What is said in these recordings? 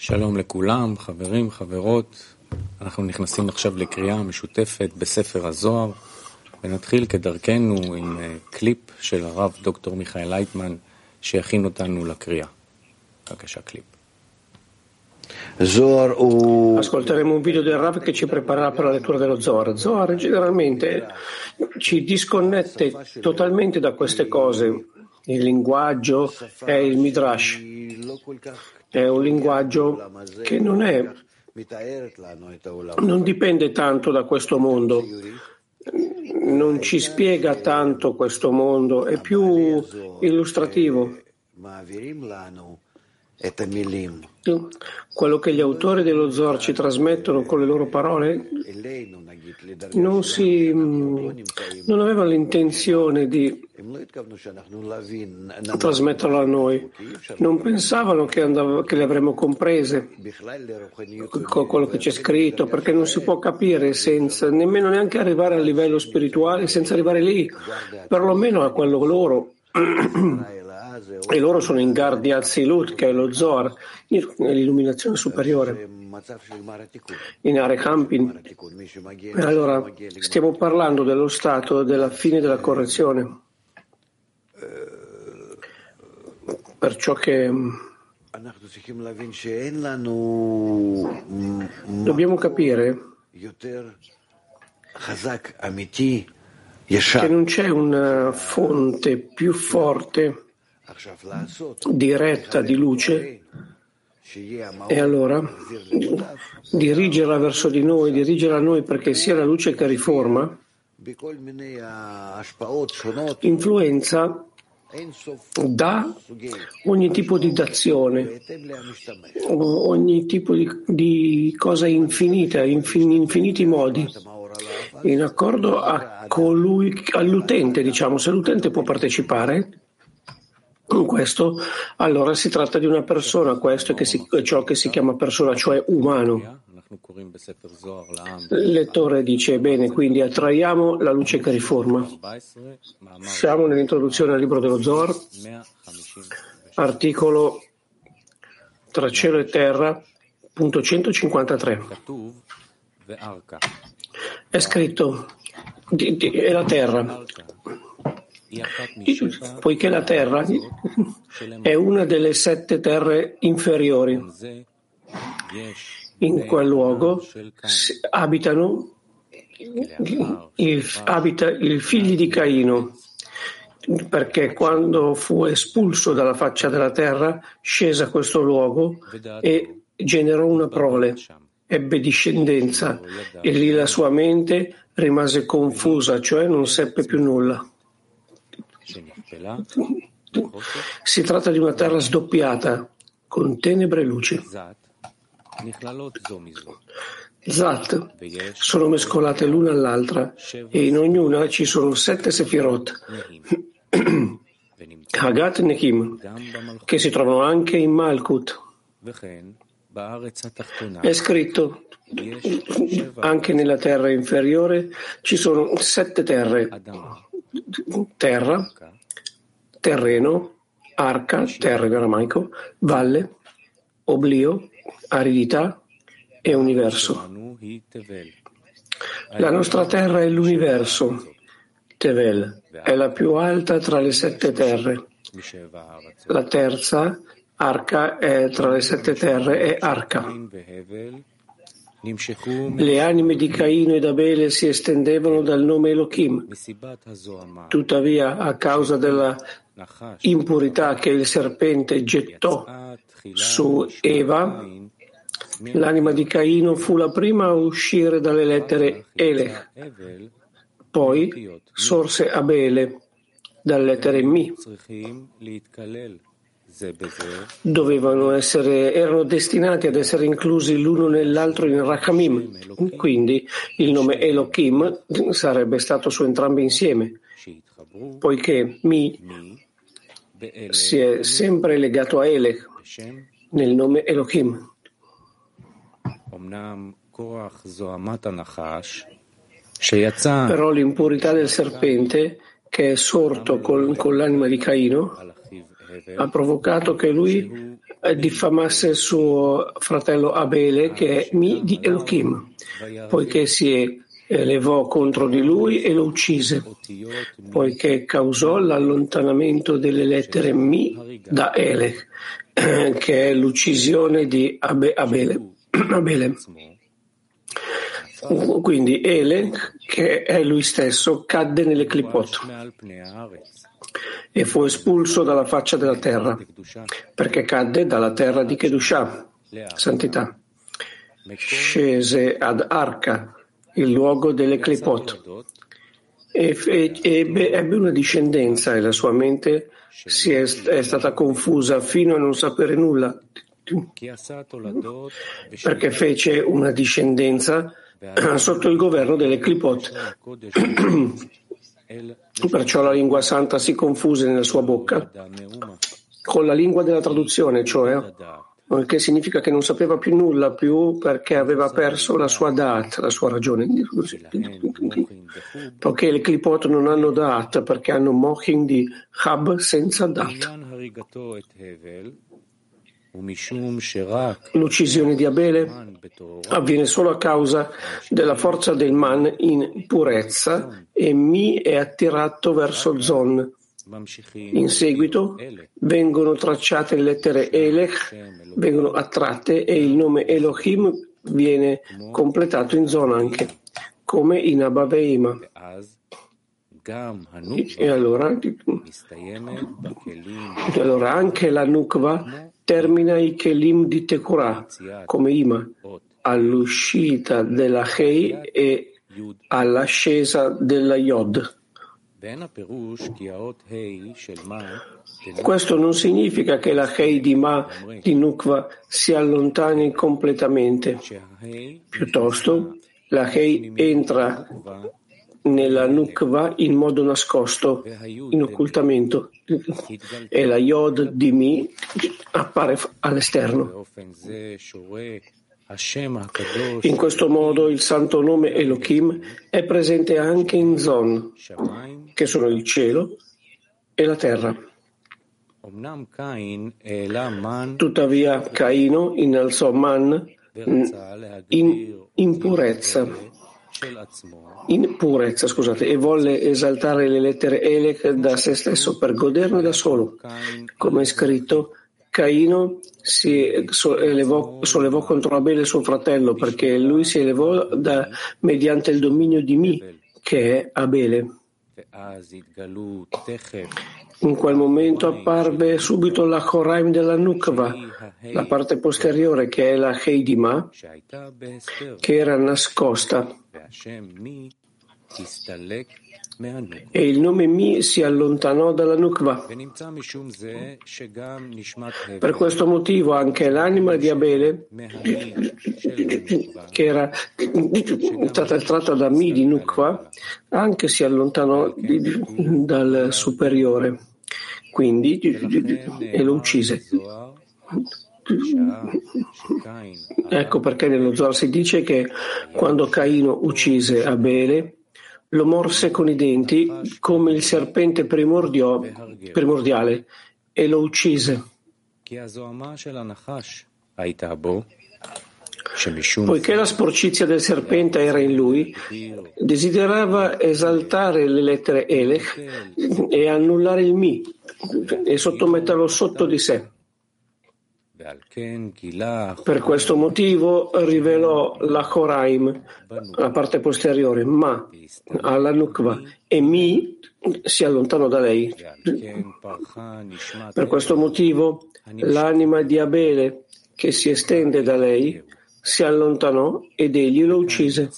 שלום לכולם, חברים, חברות. אנחנו נכנסים עכשיו לקריאה משותפת בספר הזוהר, ונתחיל כדרכנו עם קליפ של הרב דוקטור מיכאל לייטמן, שיכין אותנו לקריאה. בבקשה, קליפ. Ascolteremo un video del Rav che ci preparerà per la lettura dello Zohar. Zohar generalmente ci disconnette totalmente da queste cose. Il linguaggio è il Midrash. È un linguaggio che non è non dipende tanto da questo mondo, non ci spiega tanto questo mondo, è più illustrativo. Quello che gli autori dello Zor ci trasmettono con le loro parole non, si, non avevano l'intenzione di trasmetterlo a noi, non pensavano che, andava, che le avremmo comprese. Con quello che c'è scritto, perché non si può capire senza nemmeno neanche arrivare a livello spirituale senza arrivare lì, perlomeno a quello loro. E loro sono in Gardi Azilut, che è lo Zohar, nell'illuminazione superiore, in Arekampin. E allora stiamo parlando dello stato della fine della correzione. Perciò che dobbiamo capire che non c'è una fonte più forte diretta di luce. E allora dirigerla verso di noi, dirigerla a noi perché sia la luce che riforma, influenza da ogni tipo di dazione, ogni tipo di, di cosa infinita, in infiniti modi, in accordo a colui, all'utente, diciamo, se l'utente può partecipare, con questo, allora si tratta di una persona, questo è, si, è ciò che si chiama persona, cioè umano. Il lettore dice bene, quindi attraiamo la luce che riforma. Siamo nell'introduzione al libro dello Zohar, articolo tra cielo e terra, punto 153. È scritto, è la terra, poiché la terra è una delle sette terre inferiori. In quel luogo abitano il, abita il figlio di Caino, perché quando fu espulso dalla faccia della terra scese a questo luogo e generò una prole, ebbe discendenza e lì la sua mente rimase confusa, cioè non seppe più nulla. Si tratta di una terra sdoppiata, con tenebre e luce. Zat sono mescolate l'una all'altra e in ognuna ci sono sette sefirot, Hagat Nechim, che si trovano anche in Malkut. È scritto anche nella terra inferiore ci sono sette terre, terra, terreno, arca, terra in aramaico, valle, oblio, aridità e universo. La nostra terra è l'universo. Tevel è la più alta tra le sette terre. La terza, arca, è tra le sette terre è arca. Le anime di Caino ed Abele si estendevano dal nome Elohim. Tuttavia, a causa della impurità che il serpente gettò su Eva, l'anima di Caino fu la prima a uscire dalle lettere Elech. Poi sorse Abele dalle lettere Mi dovevano essere, erano destinati ad essere inclusi l'uno nell'altro in Rachamim, quindi il nome Elohim sarebbe stato su entrambi insieme, poiché Mi si è sempre legato a Elech nel nome Elohim. Però l'impurità del serpente, che è sorto con, con l'anima di Caino, ha provocato che lui eh, diffamasse suo fratello Abele, che è Mi di Elohim, poiché si elevò contro di lui e lo uccise, poiché causò l'allontanamento delle lettere Mi da Ele, che è l'uccisione di Abele. Abele. Quindi Ele, che è lui stesso, cadde nelle clipot e fu espulso dalla faccia della terra, perché cadde dalla terra di Kedushah, santità. Scese ad Arca, il luogo delle clipot, e ebbe, ebbe una discendenza e la sua mente si è, è stata confusa fino a non sapere nulla, perché fece una discendenza sotto il governo delle clipot. Perciò la lingua santa si confuse nella sua bocca con la lingua della traduzione, cioè il che significa che non sapeva più nulla più perché aveva perso la sua dat, la sua ragione. Poiché le clipot non hanno dat perché hanno mochin di hab senza dat. L'uccisione di Abele avviene solo a causa della forza del man in purezza e Mi è attirato verso Zon. In seguito vengono tracciate le lettere Elech, vengono attratte e il nome Elohim viene completato in Zon anche, come in Abaveima. E allora, allora anche la Nukva termina i Kelim di Tekura come Ima all'uscita della Hei e all'ascesa della Yod. Questo non significa che la Hei di Ma di Nukva si allontani completamente. Piuttosto, la Hei entra nella Nukva in modo nascosto, in occultamento, e la Yod di Mi appare all'esterno. In questo modo il santo nome Elohim è presente anche in Zon, che sono il cielo e la terra. Tuttavia Caino innalzò Man in impurezza in purezza, scusate, e volle esaltare le lettere Elec da se stesso per goderne da solo. Come è scritto, Caino si sollevò, sollevò contro Abele suo fratello perché lui si elevò da, mediante il dominio di Mi, che è Abele. In quel momento apparve subito la Choraim della Nukva, la parte posteriore che è la Heidima, che era nascosta e il nome Mi si allontanò dalla Nukva. Per questo motivo anche l'anima di Abele, che era stata tratta da Mi di Nukva, anche si allontanò dal superiore, quindi e lo uccise. Ecco perché nello Zohar si dice che quando Caino uccise Abele, lo morse con i denti come il serpente primordiale e lo uccise. Poiché la sporcizia del serpente era in lui, desiderava esaltare le lettere Elech e annullare il Mi e sottometterlo sotto di sé. Per questo motivo rivelò la Choraim, la parte posteriore, ma alla Nukva e Mi si allontanò da lei. Per questo motivo l'anima di Abele che si estende da lei si allontanò ed egli lo uccise,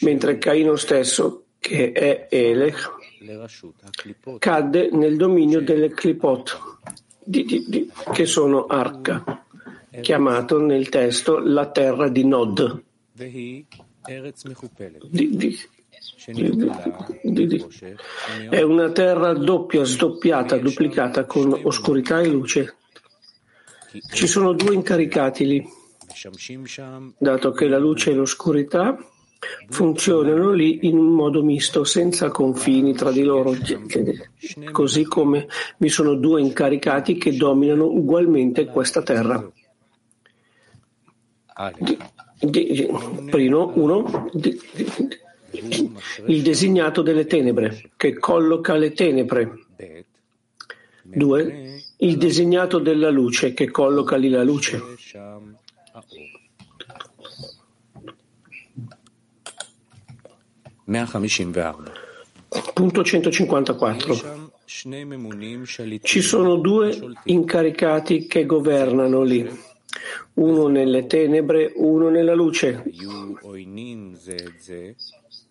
mentre Caino stesso, che è Elech, cadde nel dominio delle Clipot di, di, che sono Arca, chiamato nel testo la terra di Nod. È una terra doppia, sdoppiata, duplicata con oscurità e luce. Ci sono due incaricati lì, dato che la luce e l'oscurità funzionano lì in un modo misto, senza confini tra di loro, così come vi sono due incaricati che dominano ugualmente questa terra. Primo, uno, il designato delle tenebre, che colloca le tenebre. Due, il designato della luce, che colloca lì la luce. Punto 154. Ci sono due incaricati che governano lì, uno nelle tenebre, uno nella luce.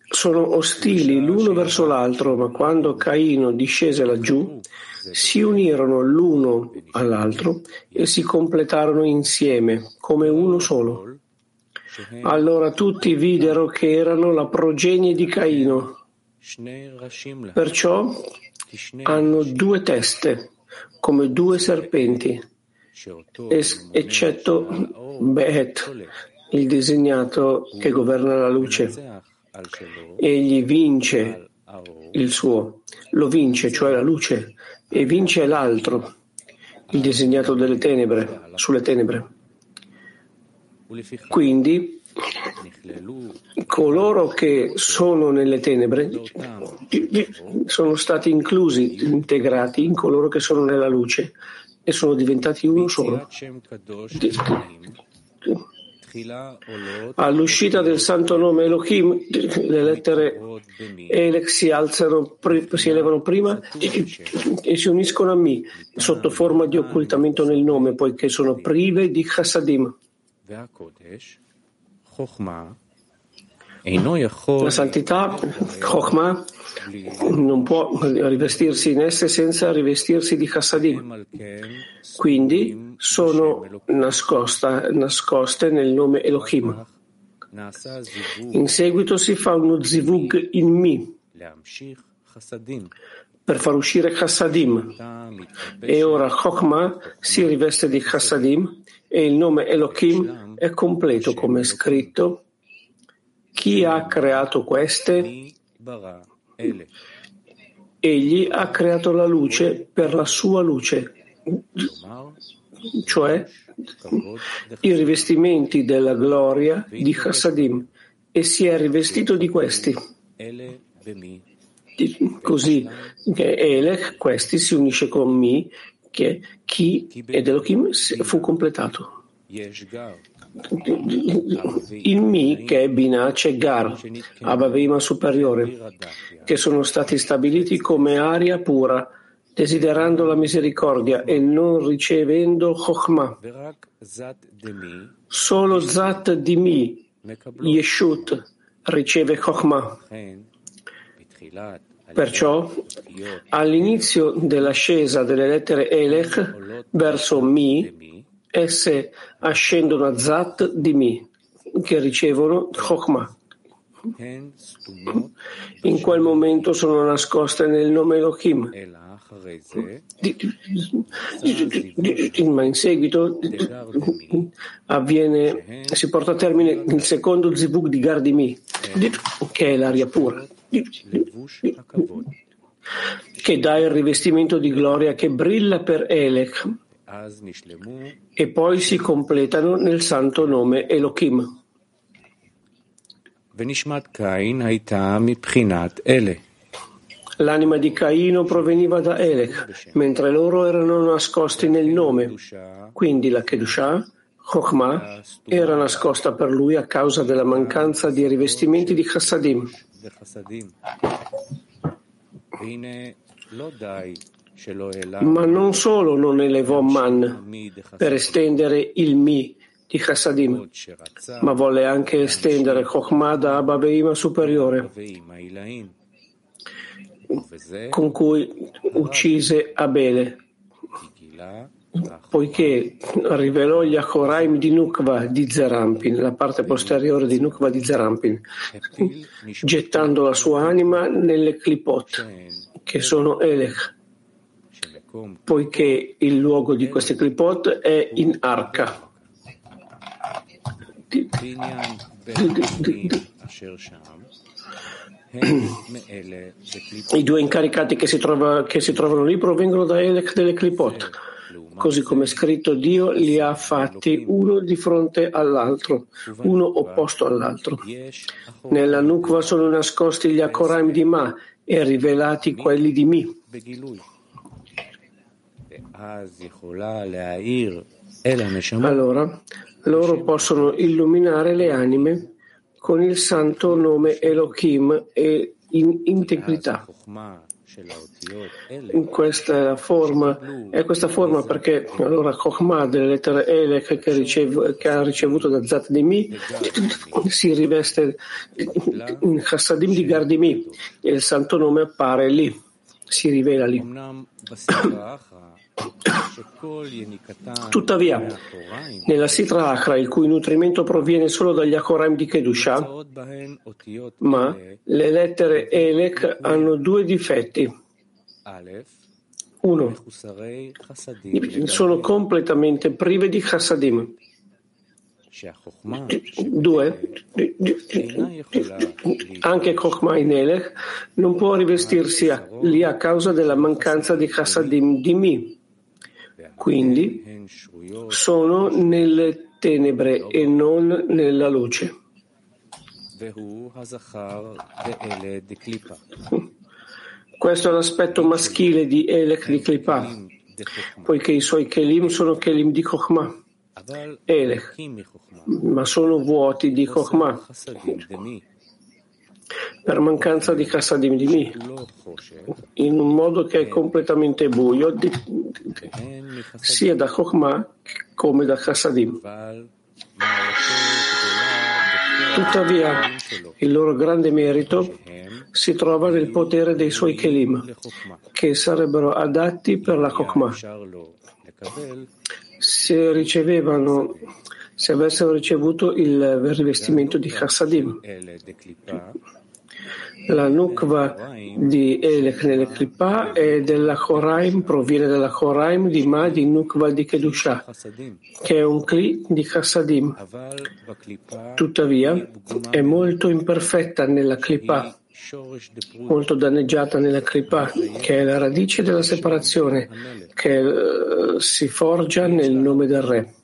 Sono ostili l'uno verso l'altro, ma quando Caino discese laggiù, si unirono l'uno all'altro e si completarono insieme come uno solo. Allora tutti videro che erano la progenie di Caino. Perciò hanno due teste, come due serpenti, eccetto Behet, il disegnato che governa la luce. Egli vince il suo, lo vince, cioè la luce, e vince l'altro, il disegnato delle tenebre, sulle tenebre. Quindi coloro che sono nelle tenebre sono stati inclusi, integrati in coloro che sono nella luce e sono diventati uno solo. All'uscita del santo nome Elohim, le lettere Elech si alzano, si elevano prima e si uniscono a Mi sotto forma di occultamento nel nome, poiché sono prive di chassadim. La santità, Chokhmah, non può rivestirsi in esse senza rivestirsi di Chassadim. Quindi sono nascosta, nascoste nel nome Elohim. In seguito si fa uno zivug in mi per far uscire Chassadim. E ora Chokhmah si riveste di Chassadim e il nome Elohim è completo come è scritto. Chi ha creato queste? Egli ha creato la luce per la sua luce, cioè i rivestimenti della gloria di Chassadim, e si è rivestito di questi. Così che Elech, questi, si unisce con Mi, che Chi ed Elohim fu completato. Il Mi, che è Binah, c'è Gar, Abavima superiore, che sono stati stabiliti come aria pura, desiderando la misericordia e non ricevendo Chokhmah. Solo Zat di Mi, Yeshut, riceve Chokhmah. Perciò, all'inizio dell'ascesa delle lettere Elech verso Mi, esse ascendono a Zat di Mi, che ricevono Chokhmah. In quel momento sono nascoste nel nome Elohim. Ma in seguito avviene, si porta a termine il secondo zivug di Gardimi, che è l'aria pura, che dà il rivestimento di gloria che brilla per Elech e poi si completano nel santo nome Elohim. L'anima di Caino proveniva da Elech, mentre loro erano nascosti nel nome. Quindi la Kedushah, Chokhmah, era nascosta per lui a causa della mancanza di rivestimenti di Chassadim. Ma non solo non elevò Man per estendere il Mi di Chassadim, ma volle anche estendere Chokhmah da Abba Beima superiore, con cui uccise Abele, poiché rivelò gli Achoraim di Nukva di Zerampin, la parte posteriore di Nukva di Zerampin, gettando la sua anima nelle Klipot, che sono Elech poiché il luogo di queste clipot è in arca. I due incaricati che si, trova, che si trovano lì provengono da Elech delle Klipot. Così come è scritto, Dio li ha fatti uno di fronte all'altro, uno opposto all'altro. Nella Nukva sono nascosti gli Akoraim di Ma e rivelati quelli di Mi. Allora, loro possono illuminare le anime con il santo nome Elohim e in integrità. In questa forma, è questa forma perché allora Chokhmah delle lettere Elech che, riceve, che ha ricevuto da Zat di Mi si riveste in Chassadim di Gardimi e il santo nome appare lì, si rivela lì. Tuttavia, nella Sitra Achra, il cui nutrimento proviene solo dagli Akoraim di Kedusha, ma le lettere Elek hanno due difetti. Uno, sono completamente prive di Chassadim. Due, anche Chokhmah in Elech non può rivestirsi lì a causa della mancanza di Chassadim di Mi. Quindi sono nelle tenebre e non nella luce. Questo è l'aspetto maschile di Elech di Klippa, poiché i suoi Kelim sono Kelim di Chokhmah, Elech, ma sono vuoti di Chokhmah per mancanza di Kassadim di Mi, in un modo che è completamente buio, di, sia da Chokhmah come da Kassadim. Tuttavia, il loro grande merito si trova nel potere dei suoi Kelim, che sarebbero adatti per la Chokhmah. Se ricevevano se avessero ricevuto il rivestimento di Chassadim. La Nukva di Elech nelle Klippa è della Choraim, proviene dalla Choraim di Ma di Nukva di Kedusha, che è un Kli di Chassadim. Tuttavia è molto imperfetta nella Klippa, molto danneggiata nella Kripa, che è la radice della separazione, che uh, si forgia nel nome del Re.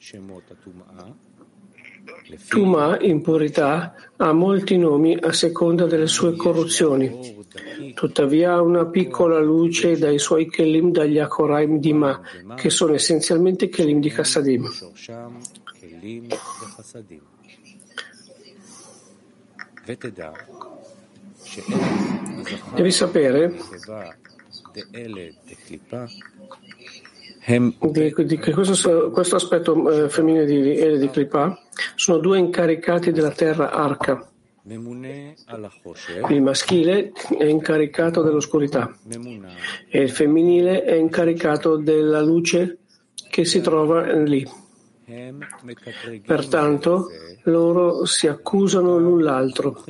Tuma, impurità, ha molti nomi a seconda delle sue corruzioni. Tuttavia ha una piccola luce dai suoi Kelim dagli Akoraim di Ma, che sono essenzialmente Kelim di Kassadim. Devi sapere di, di che questo, questo aspetto eh, femminile di Ele di Kripa sono due incaricati della terra arca. Il maschile è incaricato dell'oscurità e il femminile è incaricato della luce che si trova lì. Pertanto loro si accusano l'un l'altro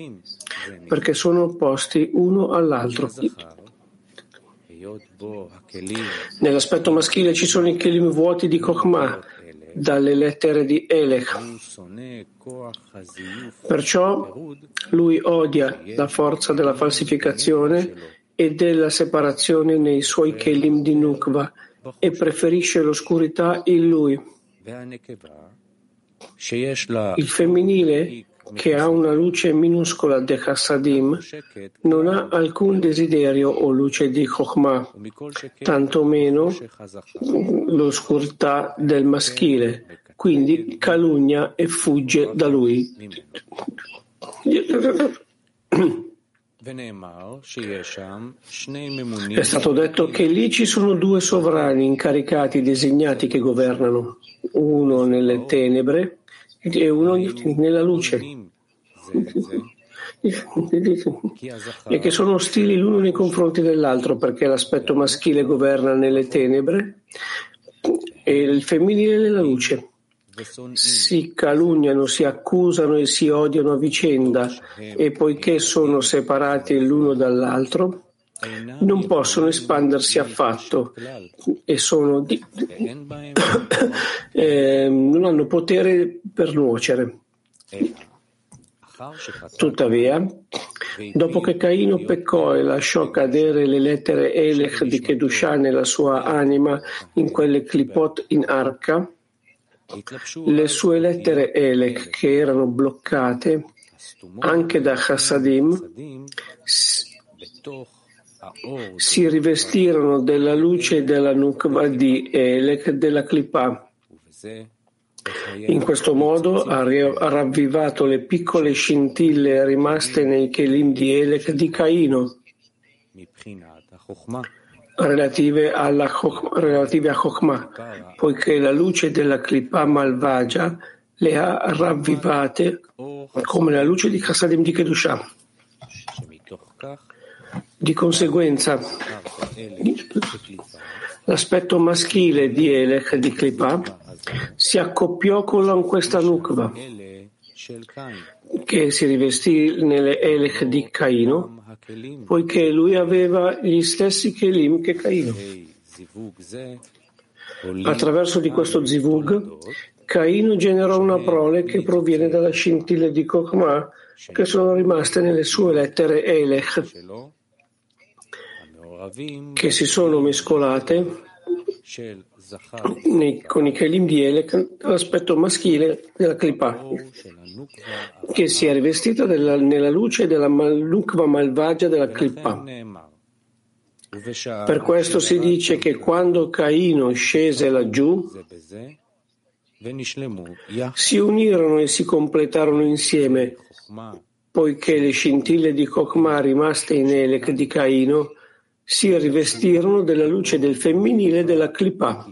perché sono opposti uno all'altro. Nell'aspetto maschile ci sono i kelim vuoti di Kochma, dalle lettere di Elech. Perciò lui odia la forza della falsificazione e della separazione nei suoi kelim di Nukva e preferisce l'oscurità in lui. Il femminile che ha una luce minuscola di Chassadim, non ha alcun desiderio o luce di Chokhmah, tantomeno l'oscurità del maschile, quindi calunnia e fugge da lui. È stato detto che lì ci sono due sovrani incaricati, designati che governano, uno nelle tenebre e uno nella luce. E che sono ostili l'uno nei confronti dell'altro perché l'aspetto maschile governa nelle tenebre e il femminile nella luce. Si calunniano, si accusano e si odiano a vicenda e poiché sono separati l'uno dall'altro, non possono espandersi affatto. e di, eh, non hanno potere per nuocere. Tuttavia, dopo che Caino peccò e lasciò cadere le lettere Elech di Kedushah nella sua anima in quelle clipot in arca, le sue lettere Elech che erano bloccate anche da Chassadim si rivestirono della luce della Nukva di Elech della Klippa. In questo modo ha ravvivato le piccole scintille rimaste nei Kelim di Elech di Caino, relative, alla, relative a Chokhmah, poiché la luce della Klippa malvagia le ha ravvivate come la luce di Chassadim di Kedushah. Di conseguenza, l'aspetto maschile di Elech di Klippa si accoppiò con questa Nukva, che si rivestì nelle Elech di Caino, poiché lui aveva gli stessi Kelim che Caino. Attraverso di questo zivug, Caino generò una prole che proviene dalla scintilla di Kokhmah che sono rimaste nelle sue lettere Elech che si sono mescolate con i Kelim di Elek l'aspetto maschile della Klippa, che si è rivestita della, nella luce della Malukva malvagia della Klippa. Per questo si dice che quando Caino scese laggiù, si unirono e si completarono insieme, poiché le scintille di Kokma rimaste in Elek di Caino si rivestirono della luce del femminile della Klippa.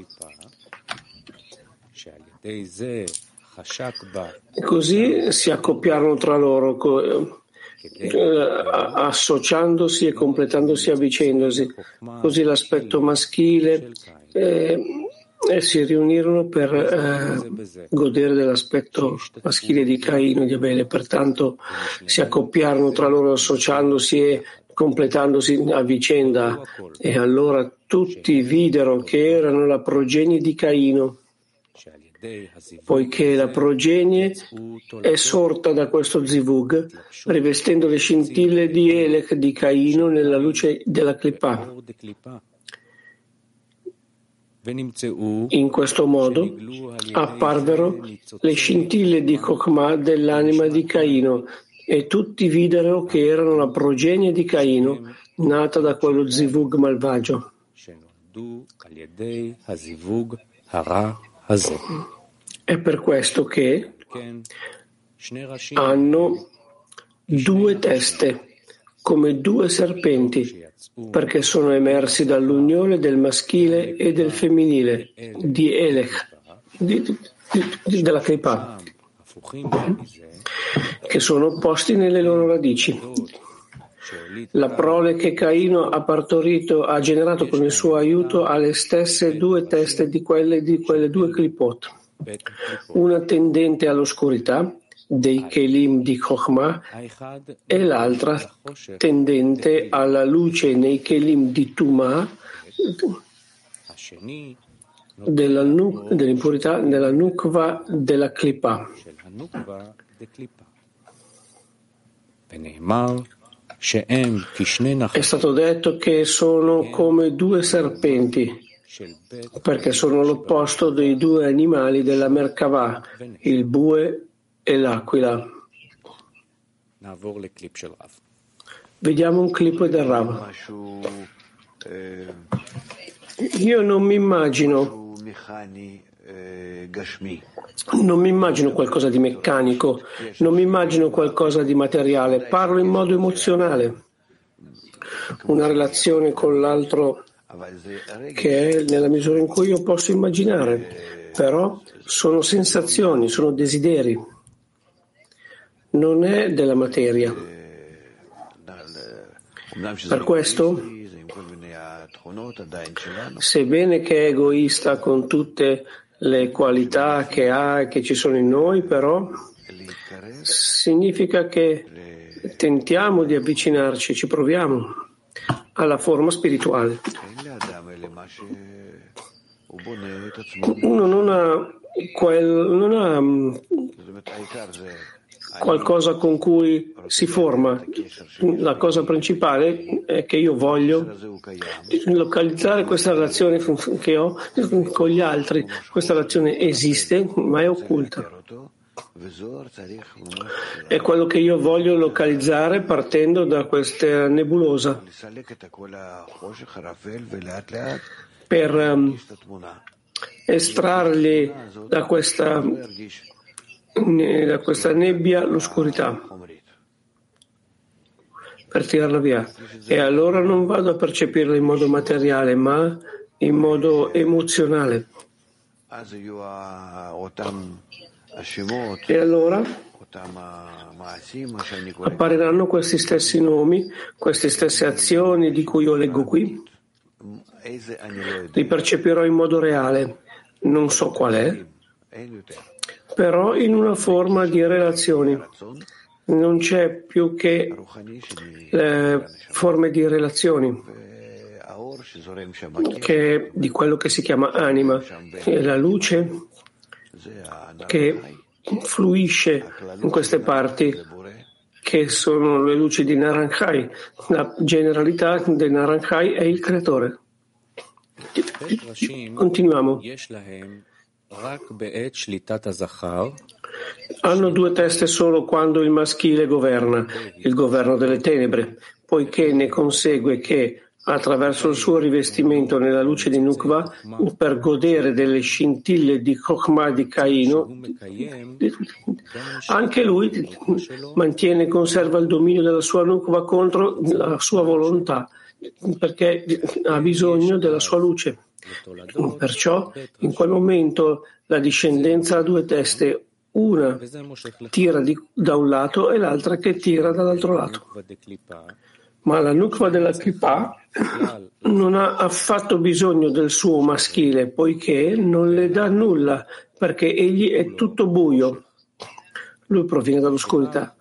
E così si accoppiarono tra loro, eh, associandosi e completandosi a vicendosi. Così l'aspetto maschile eh, e si riunirono per eh, godere dell'aspetto maschile di Caino e di Abele. Pertanto si accoppiarono tra loro associandosi e completandosi a vicenda, e allora tutti videro che erano la progenie di Caino, poiché la progenie è sorta da questo zivug, rivestendo le scintille di Elech di Caino nella luce della Klippa. In questo modo apparvero le scintille di Kokma dell'anima di Caino e tutti videro che erano la progenie di Caino, nata da quello zivug malvagio. È per questo che hanno due teste, come due serpenti, perché sono emersi dall'unione del maschile e del femminile, di Elech, di, di, della Kripa che sono opposti nelle loro radici. La prole che Caino ha partorito ha generato con il suo aiuto ha le stesse due teste di quelle di quelle due clipot, una tendente all'oscurità dei Kelim di Chokhmah e l'altra tendente alla luce nei Kelim di Tumah della nu- dell'impurità nella Nukva della Klippa. È stato detto che sono come due serpenti, perché sono l'opposto dei due animali della Merkavah, il bue e l'aquila. Vediamo un clip del Rav. Io non mi immagino non mi immagino qualcosa di meccanico, non mi immagino qualcosa di materiale, parlo in modo emozionale. Una relazione con l'altro che è nella misura in cui io posso immaginare, però sono sensazioni, sono desideri, non è della materia. Per questo, sebbene che è egoista con tutte le qualità che ha e che ci sono in noi, però significa che tentiamo di avvicinarci, ci proviamo alla forma spirituale. Uno non ha, quel, non ha qualcosa con cui si forma. La cosa principale è che io voglio localizzare questa relazione che ho con gli altri. Questa relazione esiste, ma è occulta. È quello che io voglio localizzare partendo da questa nebulosa per um, estrarli da questa, da questa nebbia l'oscurità. Per tirarla via. E allora non vado a percepirla in modo materiale ma in modo emozionale. E allora appariranno questi stessi nomi, queste stesse azioni di cui io leggo qui. Li percepirò in modo reale, non so qual è, però in una forma di relazioni. Non c'è più che eh, forme di relazioni che di quello che si chiama anima, la luce che fluisce in queste parti che sono le luci di Naranjai. La generalità del Naranjai è il creatore. Continuiamo. Hanno due teste solo quando il maschile governa, il governo delle tenebre, poiché ne consegue che attraverso il suo rivestimento nella luce di Nukva per godere delle scintille di Chokhmah di Caino, anche lui mantiene e conserva il dominio della sua Nukva contro la sua volontà, perché ha bisogno della sua luce. Perciò in quel momento la discendenza ha due teste, una tira di, da un lato e l'altra che tira dall'altro lato. Ma la Nukva della Kripa non ha affatto bisogno del suo maschile, poiché non le dà nulla, perché egli è tutto buio. Lui proviene dall'oscurità.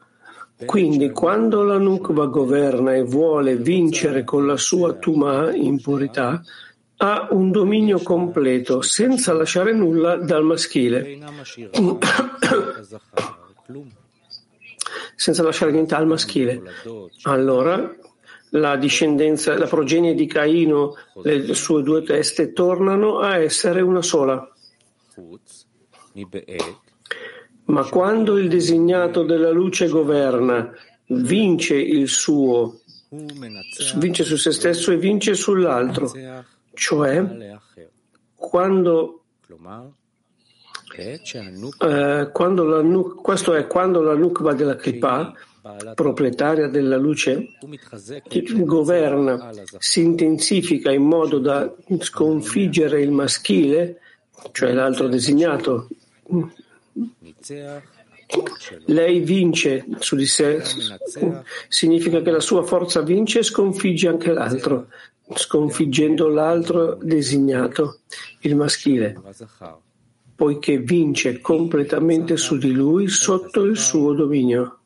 Quindi, quando la Nukva governa e vuole vincere con la sua Tuma, impurità, ha un dominio completo, senza lasciare nulla dal maschile. senza lasciare niente al maschile. Allora, la discendenza, la progenie di Caino, le sue due teste, tornano a essere una sola. Ma quando il designato della luce governa, vince il suo, vince su se stesso e vince sull'altro, cioè quando, eh, quando la, questo è quando la nukva della Kripa proprietaria della luce, governa, si intensifica in modo da sconfiggere il maschile, cioè l'altro designato. Lei vince su di sé, significa che la sua forza vince e sconfigge anche l'altro, sconfiggendo l'altro designato, il maschile, poiché vince completamente su di lui sotto il suo dominio.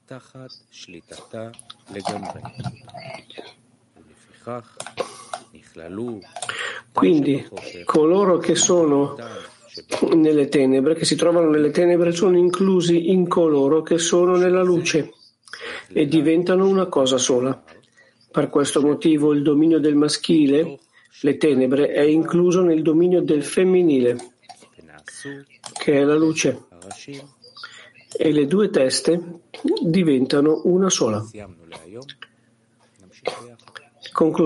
Quindi coloro che sono nelle tenebre, che si trovano nelle tenebre, sono inclusi in coloro che sono nella luce e diventano una cosa sola. Per questo motivo il dominio del maschile, le tenebre, è incluso nel dominio del femminile, che è la luce. E le due teste diventano una sola. Conclu-